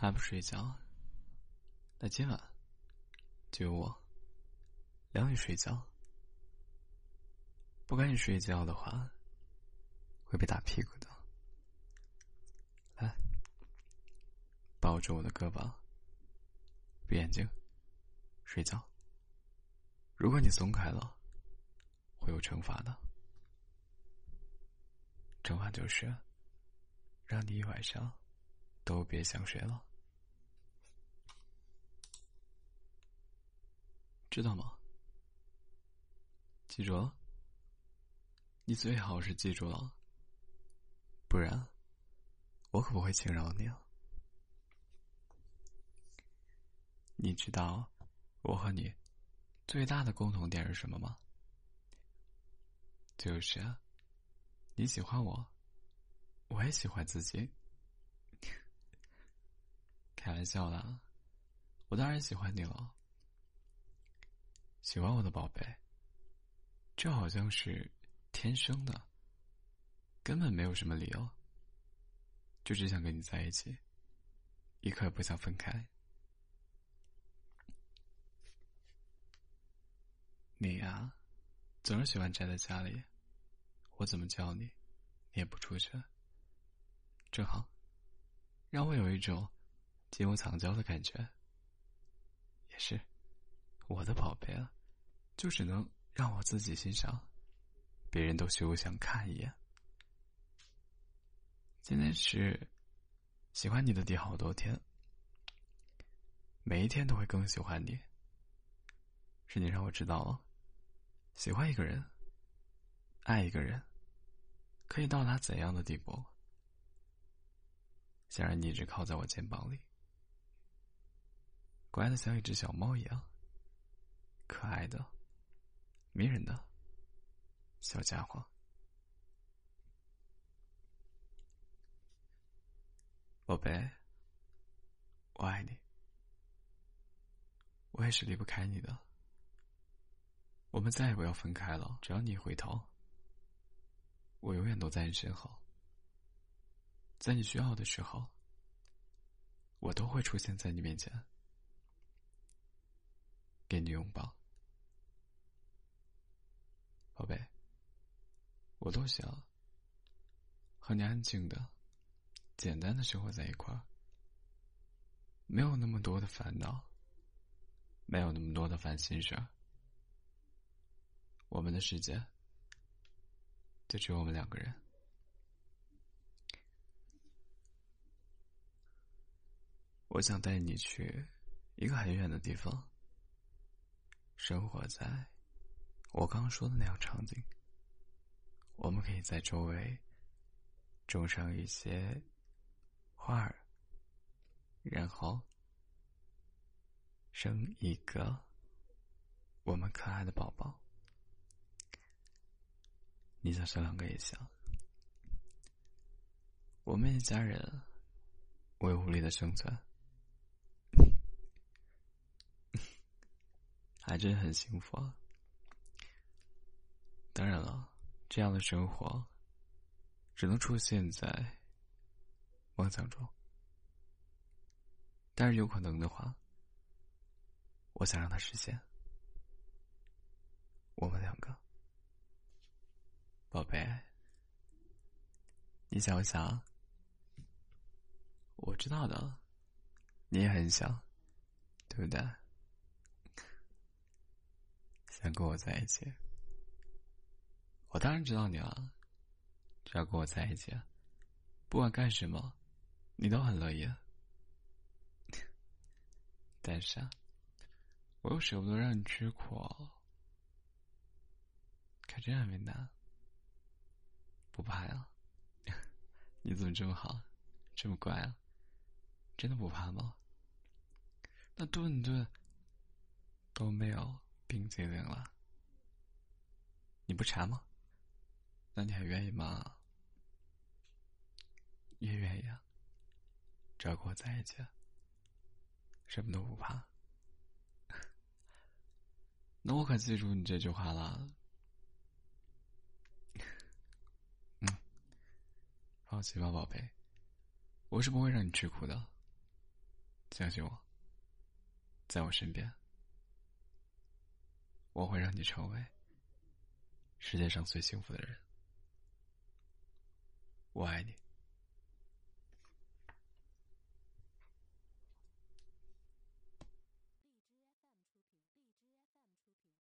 还不睡觉？那今晚就我撩你睡觉。不赶紧睡觉的话，会被打屁股的。来，抱着我的胳膊，闭眼睛，睡觉。如果你松开了，会有惩罚的。惩罚就是让你一晚上都别想睡了，知道吗？记住了。你最好是记住了，不然我可不会轻饶你啊！你知道我和你最大的共同点是什么吗？就是你喜欢我，我也喜欢自己。开玩笑的，我当然喜欢你了。喜欢我的宝贝，就好像是……天生的，根本没有什么理由，就只想跟你在一起，一刻也不想分开。你呀，总是喜欢宅在家里，我怎么叫你，你也不出去，正好让我有一种金屋藏娇的感觉。也是，我的宝贝啊，就只能让我自己欣赏。别人都休想看一眼。今天是喜欢你的第好多天，每一天都会更喜欢你。是你让我知道了，喜欢一个人，爱一个人，可以到达怎样的地步？想让你一直靠在我肩膀里，乖的像一只小猫一样，可爱的，迷人的。小家伙，宝贝，我爱你，我也是离不开你的。我们再也不要分开了，只要你回头，我永远都在你身后。在你需要的时候，我都会出现在你面前，给你拥抱，宝贝。我都想和你安静的、简单的生活在一块儿，没有那么多的烦恼，没有那么多的烦心事儿。我们的世界就只有我们两个人。我想带你去一个很远的地方，生活在我刚刚说的那样场景。我们可以在周围种上一些花儿，然后生一个我们可爱的宝宝。你想生两个也行。我们一家人为无力的生存，还真很幸福。啊。当然了。这样的生活，只能出现在梦想中。但是有可能的话，我想让它实现。我们两个，宝贝，你想不想？我知道的，你也很想，对不对？想跟我在一起。我当然知道你了，只要跟我在一起，不管干什么，你都很乐意。但是啊，我又舍不得让你吃苦，可这样为难。不怕呀，你怎么这么好，这么乖啊？真的不怕吗？那顿顿都没有冰激凌了，你不馋吗？那你还愿意吗？也愿意啊。只要跟我在一起，什么都不怕。那我可记住你这句话了。嗯，放心吧，宝贝，我是不会让你吃苦的。相信我，在我身边，我会让你成为世界上最幸福的人。我爱你。